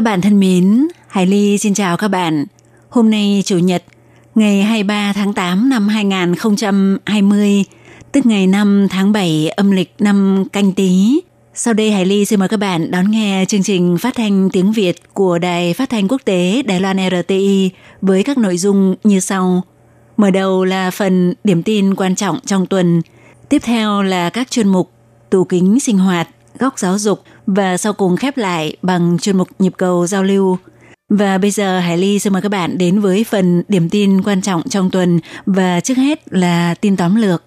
Các bạn thân mến, Hải Ly xin chào các bạn. Hôm nay Chủ nhật, ngày 23 tháng 8 năm 2020, tức ngày 5 tháng 7 âm lịch năm canh tí. Sau đây Hải Ly xin mời các bạn đón nghe chương trình phát thanh tiếng Việt của Đài Phát thanh Quốc tế Đài Loan RTI với các nội dung như sau. Mở đầu là phần điểm tin quan trọng trong tuần. Tiếp theo là các chuyên mục tủ kính sinh hoạt, góc giáo dục và sau cùng khép lại bằng chuyên mục nhịp cầu giao lưu. Và bây giờ Hải Ly xin mời các bạn đến với phần điểm tin quan trọng trong tuần và trước hết là tin tóm lược.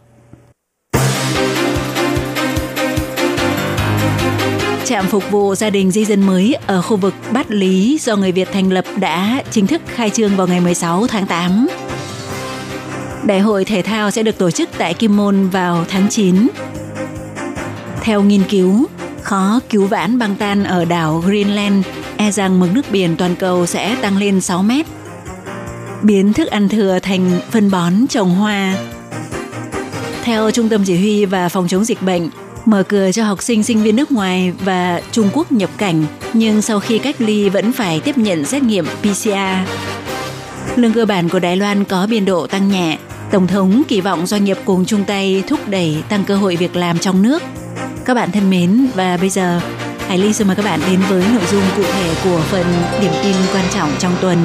Trạm phục vụ gia đình di dân mới ở khu vực Bát Lý do người Việt thành lập đã chính thức khai trương vào ngày 16 tháng 8. Đại hội thể thao sẽ được tổ chức tại Kim Môn vào tháng 9. Theo nghiên cứu, khó cứu vãn băng tan ở đảo Greenland, e rằng mực nước biển toàn cầu sẽ tăng lên 6 mét. Biến thức ăn thừa thành phân bón trồng hoa. Theo Trung tâm Chỉ huy và Phòng chống dịch bệnh, mở cửa cho học sinh sinh viên nước ngoài và Trung Quốc nhập cảnh, nhưng sau khi cách ly vẫn phải tiếp nhận xét nghiệm PCR. Lương cơ bản của Đài Loan có biên độ tăng nhẹ. Tổng thống kỳ vọng doanh nghiệp cùng chung tay thúc đẩy tăng cơ hội việc làm trong nước. Các bạn thân mến, và bây giờ Hải Ly xin mời các bạn đến với nội dung cụ thể của phần điểm tin quan trọng trong tuần.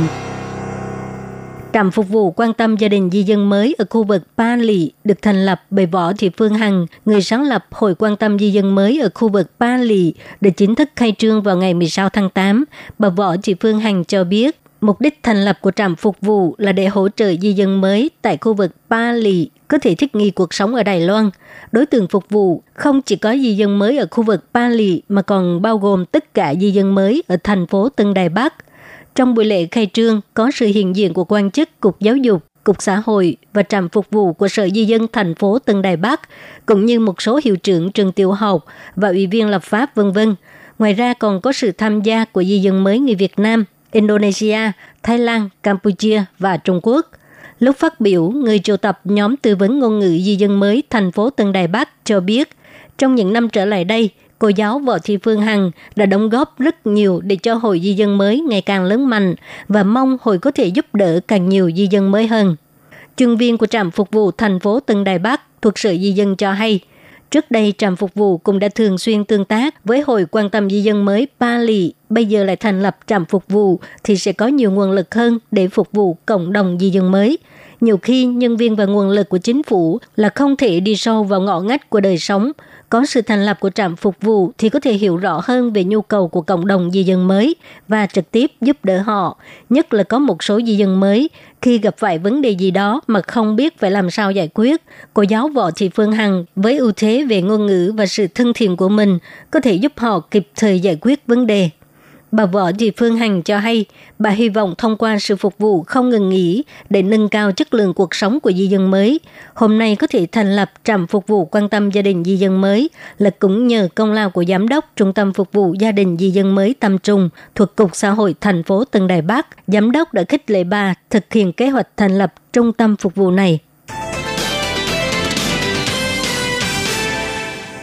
Trạm phục vụ quan tâm gia đình di dân mới ở khu vực Ba Lì được thành lập bởi Võ Thị Phương Hằng, người sáng lập Hội quan tâm di dân mới ở khu vực Ba Lì, được chính thức khai trương vào ngày 16 tháng 8. Bà Võ Thị Phương Hằng cho biết, mục đích thành lập của trạm phục vụ là để hỗ trợ di dân mới tại khu vực Ba Lì có thể thích nghi cuộc sống ở Đài Loan. Đối tượng phục vụ không chỉ có di dân mới ở khu vực Ba Lì mà còn bao gồm tất cả di dân mới ở thành phố Tân Đài Bắc. Trong buổi lễ khai trương có sự hiện diện của quan chức Cục Giáo dục, Cục Xã hội và trạm phục vụ của Sở Di dân thành phố Tân Đài Bắc, cũng như một số hiệu trưởng trường tiểu học và ủy viên lập pháp vân vân. Ngoài ra còn có sự tham gia của di dân mới người Việt Nam, Indonesia, Thái Lan, Campuchia và Trung Quốc. Lúc phát biểu, người triệu tập nhóm tư vấn ngôn ngữ di dân mới thành phố Tân Đài Bắc cho biết, trong những năm trở lại đây, cô giáo Võ Thị Phương Hằng đã đóng góp rất nhiều để cho hội di dân mới ngày càng lớn mạnh và mong hội có thể giúp đỡ càng nhiều di dân mới hơn. Chuyên viên của trạm phục vụ thành phố Tân Đài Bắc thuộc Sở Di dân cho hay, Trước đây, trạm phục vụ cũng đã thường xuyên tương tác với Hội quan tâm di dân mới Ba Lì. Bây giờ lại thành lập trạm phục vụ thì sẽ có nhiều nguồn lực hơn để phục vụ cộng đồng di dân mới. Nhiều khi, nhân viên và nguồn lực của chính phủ là không thể đi sâu vào ngõ ngách của đời sống. Có sự thành lập của trạm phục vụ thì có thể hiểu rõ hơn về nhu cầu của cộng đồng di dân mới và trực tiếp giúp đỡ họ, nhất là có một số di dân mới khi gặp phải vấn đề gì đó mà không biết phải làm sao giải quyết. Cô giáo Võ Thị Phương Hằng với ưu thế về ngôn ngữ và sự thân thiện của mình có thể giúp họ kịp thời giải quyết vấn đề. Bà vợ Thị Phương Hằng cho hay, bà hy vọng thông qua sự phục vụ không ngừng nghỉ để nâng cao chất lượng cuộc sống của di dân mới. Hôm nay có thể thành lập trạm phục vụ quan tâm gia đình di dân mới là cũng nhờ công lao của Giám đốc Trung tâm Phục vụ Gia đình Di dân mới Tâm Trung thuộc Cục Xã hội thành phố Tân Đài Bắc. Giám đốc đã khích lệ bà thực hiện kế hoạch thành lập trung tâm phục vụ này.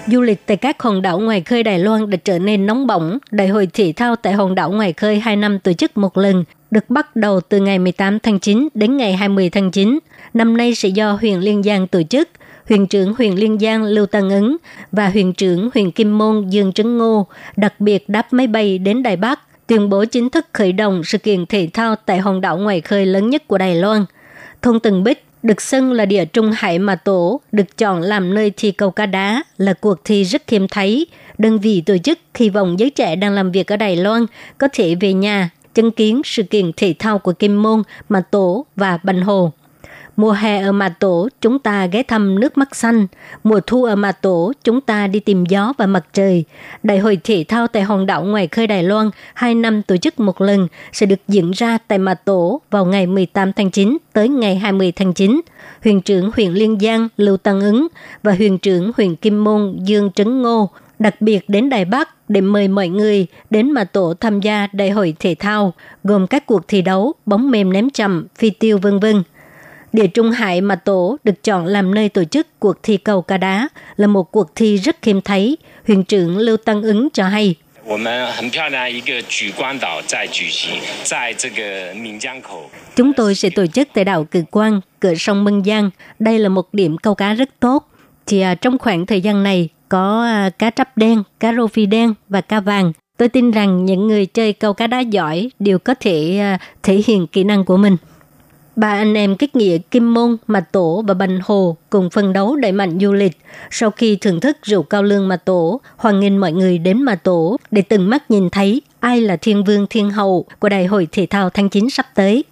Du lịch tại các hòn đảo ngoài khơi Đài Loan đã trở nên nóng bỏng. Đại hội thể thao tại hòn đảo ngoài khơi 2 năm tổ chức một lần, được bắt đầu từ ngày 18 tháng 9 đến ngày 20 tháng 9. Năm nay sẽ do huyện Liên Giang tổ chức. Huyện trưởng huyện Liên Giang Lưu Tăng Ứng và huyện trưởng huyện Kim Môn Dương Trấn Ngô đặc biệt đáp máy bay đến Đài Bắc, tuyên bố chính thức khởi động sự kiện thể thao tại hòn đảo ngoài khơi lớn nhất của Đài Loan. Thôn Từng Bích được xưng là địa trung hải mà tổ, được chọn làm nơi thi câu cá đá là cuộc thi rất hiếm thấy. Đơn vị tổ chức hy vọng giới trẻ đang làm việc ở Đài Loan có thể về nhà chứng kiến sự kiện thể thao của Kim Môn, Mà Tổ và Bành Hồ. Mùa hè ở Mà Tổ, chúng ta ghé thăm nước mắt xanh. Mùa thu ở Mà Tổ, chúng ta đi tìm gió và mặt trời. Đại hội thể thao tại hòn đảo ngoài khơi Đài Loan, hai năm tổ chức một lần, sẽ được diễn ra tại Mà Tổ vào ngày 18 tháng 9 tới ngày 20 tháng 9. Huyền trưởng huyện Liên Giang Lưu Tăng Ứng và huyền trưởng huyện Kim Môn Dương Trấn Ngô đặc biệt đến Đài Bắc để mời mọi người đến mà tổ tham gia đại hội thể thao, gồm các cuộc thi đấu, bóng mềm ném chậm, phi tiêu vân vân. Địa Trung Hải mà tổ được chọn làm nơi tổ chức cuộc thi cầu cá đá là một cuộc thi rất khiêm thấy, huyền trưởng Lưu Tăng Ứng cho hay. Chúng tôi sẽ tổ chức tại đảo Cực Quang, cửa sông Mân Giang. Đây là một điểm câu cá rất tốt. Thì à, trong khoảng thời gian này, có à, cá trắp đen, cá rô phi đen và cá vàng. Tôi tin rằng những người chơi câu cá đá giỏi đều có thể à, thể hiện kỹ năng của mình. Ba anh em kết nghĩa Kim Môn, Mạch Tổ và Bành Hồ cùng phân đấu đẩy mạnh du lịch. Sau khi thưởng thức rượu cao lương Mạch Tổ, hoan nghênh mọi người đến Mạch Tổ để từng mắt nhìn thấy ai là thiên vương thiên hậu của Đại hội Thể thao tháng 9 sắp tới.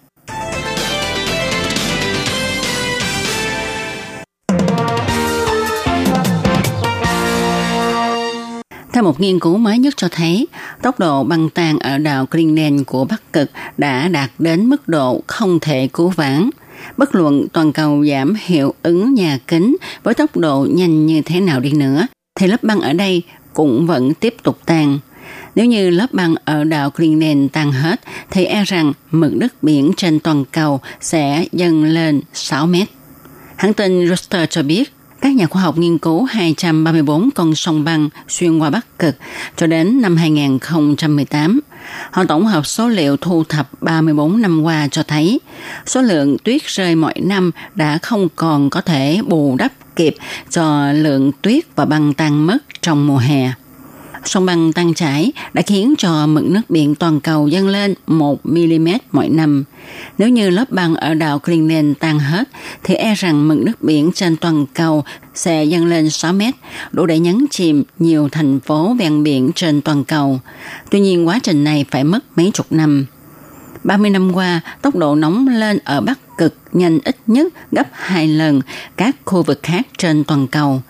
Theo một nghiên cứu mới nhất cho thấy, tốc độ băng tan ở đảo Greenland của Bắc Cực đã đạt đến mức độ không thể cứu vãn. Bất luận toàn cầu giảm hiệu ứng nhà kính với tốc độ nhanh như thế nào đi nữa, thì lớp băng ở đây cũng vẫn tiếp tục tan. Nếu như lớp băng ở đảo Greenland tan hết, thì e rằng mực nước biển trên toàn cầu sẽ dâng lên 6 mét. Hãng tin Reuters cho biết, các nhà khoa học nghiên cứu 234 con sông băng xuyên qua Bắc Cực cho đến năm 2018. Họ tổng hợp số liệu thu thập 34 năm qua cho thấy số lượng tuyết rơi mỗi năm đã không còn có thể bù đắp kịp cho lượng tuyết và băng tan mất trong mùa hè sông băng tăng chảy đã khiến cho mực nước biển toàn cầu dâng lên 1 mm mỗi năm. Nếu như lớp băng ở đảo Greenland tan hết, thì e rằng mực nước biển trên toàn cầu sẽ dâng lên 6 mét, đủ để nhấn chìm nhiều thành phố ven biển trên toàn cầu. Tuy nhiên quá trình này phải mất mấy chục năm. 30 năm qua, tốc độ nóng lên ở Bắc Cực nhanh ít nhất gấp 2 lần các khu vực khác trên toàn cầu.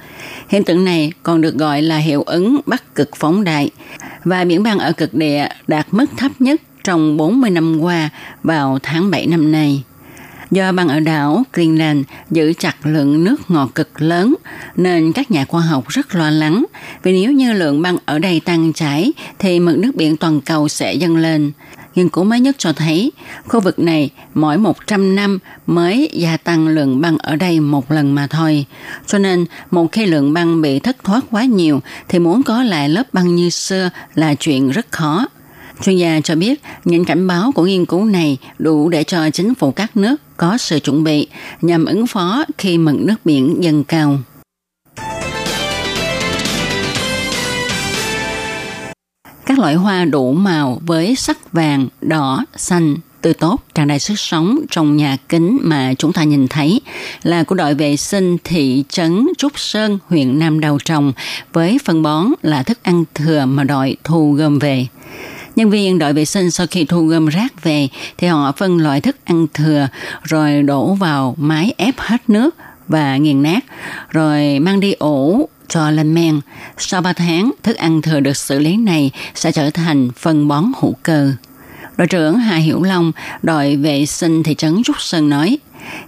Hiện tượng này còn được gọi là hiệu ứng Bắc Cực phóng đại, và biển băng ở cực địa đạt mức thấp nhất trong 40 năm qua vào tháng 7 năm nay. Do băng ở đảo Greenland giữ chặt lượng nước ngọt cực lớn, nên các nhà khoa học rất lo lắng vì nếu như lượng băng ở đây tăng chảy thì mực nước biển toàn cầu sẽ dâng lên. Nghiên cứu mới nhất cho thấy, khu vực này mỗi 100 năm mới gia tăng lượng băng ở đây một lần mà thôi. Cho nên, một khi lượng băng bị thất thoát quá nhiều, thì muốn có lại lớp băng như xưa là chuyện rất khó. Chuyên gia cho biết, những cảnh báo của nghiên cứu này đủ để cho chính phủ các nước có sự chuẩn bị, nhằm ứng phó khi mực nước biển dâng cao. Loại hoa đủ màu với sắc vàng, đỏ, xanh, tươi tốt, tràn đầy sức sống trong nhà kính mà chúng ta nhìn thấy là của đội vệ sinh thị trấn Trúc Sơn, huyện Nam Đầu Trồng với phân bón là thức ăn thừa mà đội thu gom về. Nhân viên đội vệ sinh sau khi thu gom rác về thì họ phân loại thức ăn thừa rồi đổ vào máy ép hết nước và nghiền nát rồi mang đi ủ cho lên men. Sau 3 tháng, thức ăn thừa được xử lý này sẽ trở thành phân bón hữu cơ. Đội trưởng Hà Hiểu Long, đội vệ sinh thị trấn Trúc Sơn nói,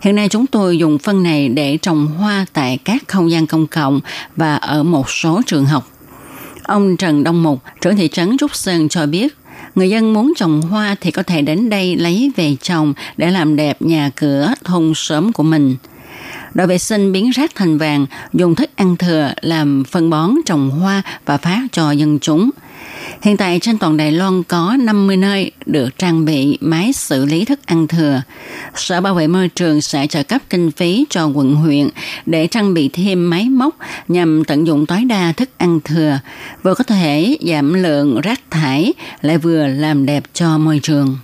Hiện nay chúng tôi dùng phân này để trồng hoa tại các không gian công cộng và ở một số trường học. Ông Trần Đông Mục, trưởng thị trấn Trúc Sơn cho biết, người dân muốn trồng hoa thì có thể đến đây lấy về trồng để làm đẹp nhà cửa thôn xóm của mình – Đội vệ sinh biến rác thành vàng, dùng thức ăn thừa làm phân bón trồng hoa và phát cho dân chúng. Hiện tại trên toàn Đài Loan có 50 nơi được trang bị máy xử lý thức ăn thừa. Sở Bảo vệ môi trường sẽ trợ cấp kinh phí cho quận huyện để trang bị thêm máy móc nhằm tận dụng tối đa thức ăn thừa, vừa có thể giảm lượng rác thải lại vừa làm đẹp cho môi trường.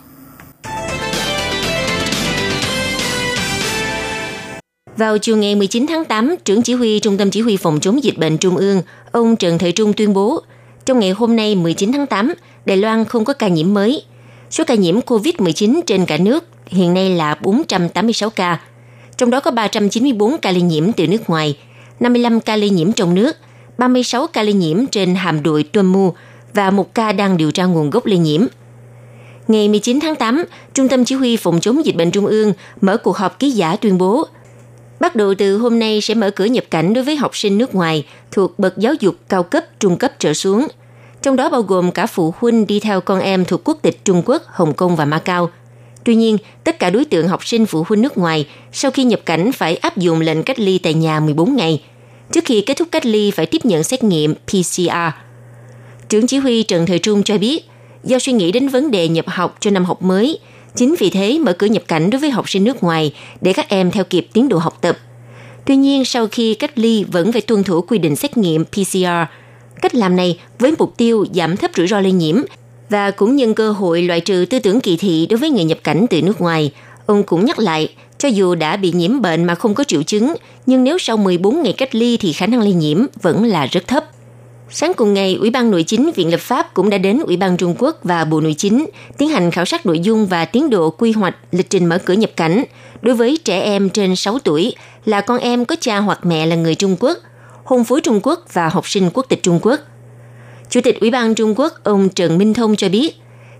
Vào chiều ngày 19 tháng 8, trưởng chỉ huy Trung tâm Chỉ huy Phòng chống dịch bệnh Trung ương, ông Trần Thời Trung tuyên bố, trong ngày hôm nay 19 tháng 8, Đài Loan không có ca nhiễm mới. Số ca nhiễm COVID-19 trên cả nước hiện nay là 486 ca. trong đó có 394 ca lây nhiễm từ nước ngoài, 55 ca lây nhiễm trong nước, 36 ca lây nhiễm trên hàm đội Tuân Mu và một ca đang điều tra nguồn gốc lây nhiễm. Ngày 19 tháng 8, Trung tâm Chỉ huy Phòng chống dịch bệnh Trung ương mở cuộc họp ký giả tuyên bố Bắt đầu từ hôm nay sẽ mở cửa nhập cảnh đối với học sinh nước ngoài thuộc bậc giáo dục cao cấp, trung cấp trở xuống. Trong đó bao gồm cả phụ huynh đi theo con em thuộc quốc tịch Trung Quốc, Hồng Kông và Macau. Tuy nhiên, tất cả đối tượng học sinh phụ huynh nước ngoài sau khi nhập cảnh phải áp dụng lệnh cách ly tại nhà 14 ngày. Trước khi kết thúc cách ly phải tiếp nhận xét nghiệm PCR. Trưởng chỉ huy Trần Thời Trung cho biết, do suy nghĩ đến vấn đề nhập học cho năm học mới – Chính vì thế mở cửa nhập cảnh đối với học sinh nước ngoài để các em theo kịp tiến độ học tập. Tuy nhiên, sau khi cách ly vẫn phải tuân thủ quy định xét nghiệm PCR. Cách làm này với mục tiêu giảm thấp rủi ro lây nhiễm và cũng nhân cơ hội loại trừ tư tưởng kỳ thị đối với người nhập cảnh từ nước ngoài. Ông cũng nhắc lại, cho dù đã bị nhiễm bệnh mà không có triệu chứng, nhưng nếu sau 14 ngày cách ly thì khả năng lây nhiễm vẫn là rất thấp. Sáng cùng ngày, Ủy ban Nội chính Viện Lập pháp cũng đã đến Ủy ban Trung Quốc và Bộ Nội chính tiến hành khảo sát nội dung và tiến độ quy hoạch lịch trình mở cửa nhập cảnh đối với trẻ em trên 6 tuổi là con em có cha hoặc mẹ là người Trung Quốc, hôn phối Trung Quốc và học sinh quốc tịch Trung Quốc. Chủ tịch Ủy ban Trung Quốc ông Trần Minh Thông cho biết,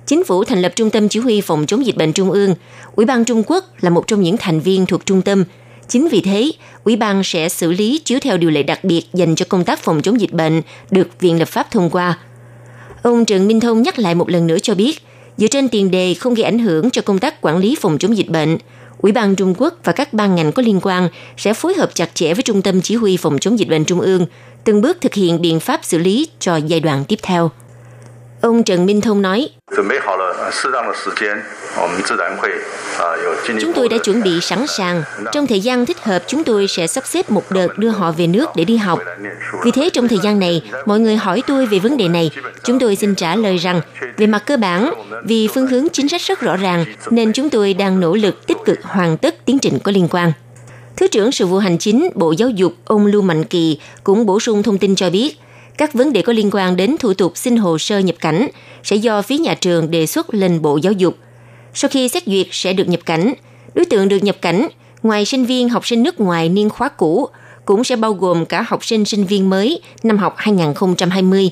chính phủ thành lập Trung tâm Chỉ huy Phòng chống dịch bệnh Trung ương. Ủy ban Trung Quốc là một trong những thành viên thuộc trung tâm – Chính vì thế, Ủy ban sẽ xử lý chiếu theo điều lệ đặc biệt dành cho công tác phòng chống dịch bệnh được Viện Lập pháp thông qua. Ông Trần Minh Thông nhắc lại một lần nữa cho biết, dựa trên tiền đề không gây ảnh hưởng cho công tác quản lý phòng chống dịch bệnh, Ủy ban Trung Quốc và các ban ngành có liên quan sẽ phối hợp chặt chẽ với Trung tâm Chỉ huy Phòng chống dịch bệnh Trung ương, từng bước thực hiện biện pháp xử lý cho giai đoạn tiếp theo. Ông Trần Minh Thông nói, Chúng tôi đã chuẩn bị sẵn sàng. Trong thời gian thích hợp, chúng tôi sẽ sắp xếp một đợt đưa họ về nước để đi học. Vì thế, trong thời gian này, mọi người hỏi tôi về vấn đề này. Chúng tôi xin trả lời rằng, về mặt cơ bản, vì phương hướng chính sách rất rõ ràng, nên chúng tôi đang nỗ lực tích cực hoàn tất tiến trình có liên quan. Thứ trưởng Sự vụ Hành chính Bộ Giáo dục ông Lưu Mạnh Kỳ cũng bổ sung thông tin cho biết, các vấn đề có liên quan đến thủ tục xin hồ sơ nhập cảnh sẽ do phía nhà trường đề xuất lên Bộ Giáo dục. Sau khi xét duyệt sẽ được nhập cảnh, đối tượng được nhập cảnh ngoài sinh viên học sinh nước ngoài niên khóa cũ cũng sẽ bao gồm cả học sinh sinh viên mới năm học 2020.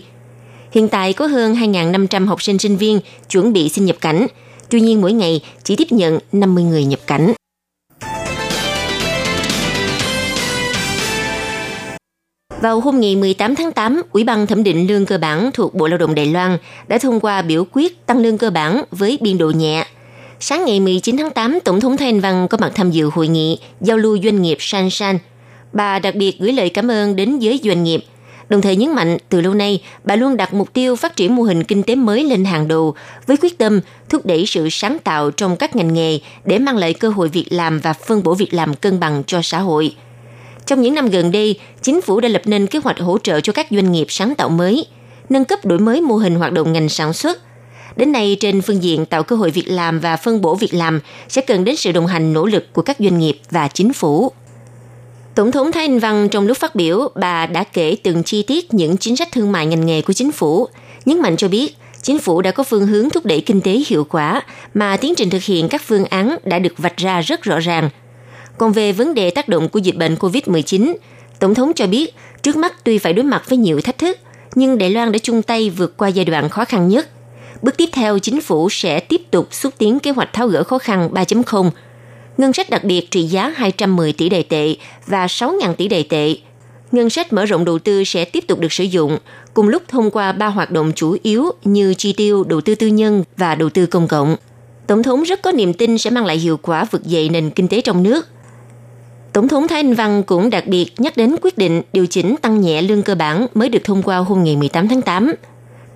Hiện tại có hơn 2.500 học sinh sinh viên chuẩn bị xin nhập cảnh, tuy nhiên mỗi ngày chỉ tiếp nhận 50 người nhập cảnh. Vào hôm ngày 18 tháng 8, Ủy ban thẩm định lương cơ bản thuộc Bộ Lao động Đài Loan đã thông qua biểu quyết tăng lương cơ bản với biên độ nhẹ. Sáng ngày 19 tháng 8, Tổng thống Thanh Văn có mặt tham dự hội nghị giao lưu doanh nghiệp San San. Bà đặc biệt gửi lời cảm ơn đến giới doanh nghiệp, đồng thời nhấn mạnh từ lâu nay bà luôn đặt mục tiêu phát triển mô hình kinh tế mới lên hàng đầu với quyết tâm thúc đẩy sự sáng tạo trong các ngành nghề để mang lại cơ hội việc làm và phân bổ việc làm cân bằng cho xã hội – trong những năm gần đây, chính phủ đã lập nên kế hoạch hỗ trợ cho các doanh nghiệp sáng tạo mới, nâng cấp đổi mới mô hình hoạt động ngành sản xuất. Đến nay, trên phương diện tạo cơ hội việc làm và phân bổ việc làm sẽ cần đến sự đồng hành nỗ lực của các doanh nghiệp và chính phủ. Tổng thống Thái Anh Văn trong lúc phát biểu, bà đã kể từng chi tiết những chính sách thương mại ngành nghề của chính phủ, nhấn mạnh cho biết chính phủ đã có phương hướng thúc đẩy kinh tế hiệu quả mà tiến trình thực hiện các phương án đã được vạch ra rất rõ ràng – còn về vấn đề tác động của dịch bệnh COVID-19, Tổng thống cho biết trước mắt tuy phải đối mặt với nhiều thách thức, nhưng Đài Loan đã chung tay vượt qua giai đoạn khó khăn nhất. Bước tiếp theo, chính phủ sẽ tiếp tục xúc tiến kế hoạch tháo gỡ khó khăn 3.0, ngân sách đặc biệt trị giá 210 tỷ đài tệ và 6.000 tỷ đài tệ. Ngân sách mở rộng đầu tư sẽ tiếp tục được sử dụng, cùng lúc thông qua ba hoạt động chủ yếu như chi tiêu, đầu tư tư nhân và đầu tư công cộng. Tổng thống rất có niềm tin sẽ mang lại hiệu quả vực dậy nền kinh tế trong nước – Tổng thống Thái Anh Văn cũng đặc biệt nhắc đến quyết định điều chỉnh tăng nhẹ lương cơ bản mới được thông qua hôm ngày 18 tháng 8.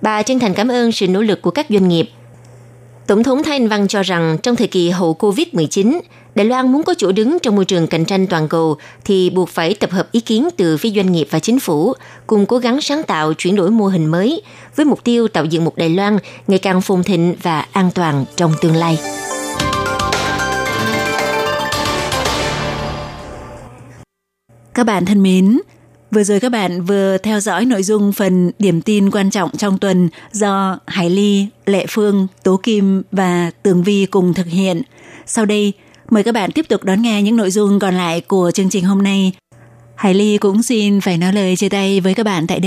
Bà chân thành cảm ơn sự nỗ lực của các doanh nghiệp. Tổng thống Thái Anh Văn cho rằng trong thời kỳ hậu COVID-19, Đài Loan muốn có chỗ đứng trong môi trường cạnh tranh toàn cầu thì buộc phải tập hợp ý kiến từ phía doanh nghiệp và chính phủ, cùng cố gắng sáng tạo chuyển đổi mô hình mới với mục tiêu tạo dựng một Đài Loan ngày càng phồn thịnh và an toàn trong tương lai. Các bạn thân mến, vừa rồi các bạn vừa theo dõi nội dung phần điểm tin quan trọng trong tuần do Hải Ly, Lệ Phương, Tố Kim và Tường Vi cùng thực hiện. Sau đây, Mời các bạn tiếp tục đón nghe những nội dung còn lại của chương trình hôm nay. Hải Ly cũng xin phải nói lời chia tay với các bạn tại đây.